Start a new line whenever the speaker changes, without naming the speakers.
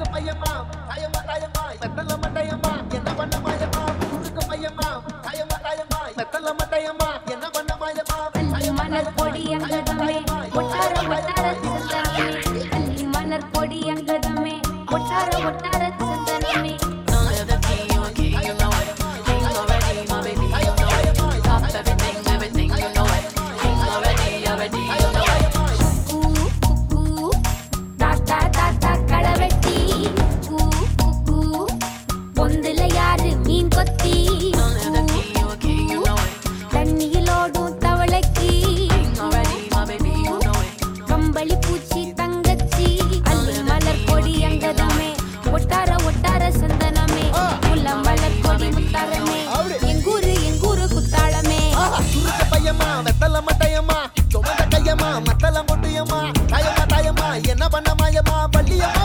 முறுக்கு பையமா தாயம்மா தாயம்மா. மெத்தல மட்டையம்மா. என்ன பண்ண மாயம்மா? முறுக்கு பையம்மா. தாயம்மா தாயம்மா. மெத்தல மட்டையம்மா.
கம்பளி பூச்சி தங்கச்சி அல்லி மலர் கொடி அண்டதமே ஒட்டார ஒட்டார சந்தனமே உள்ள மலர் கொடி முத்தாரமே எங்கூரு எங்கூரு குத்தாளமே.
பையமா வெத்தல மட்டையம்மா தொமத கையம்மா மத்தல மொட்டையம்மா தாயம்மா தாயம்மா என்ன பண்ண மாயம்மா பள்ளியம்மா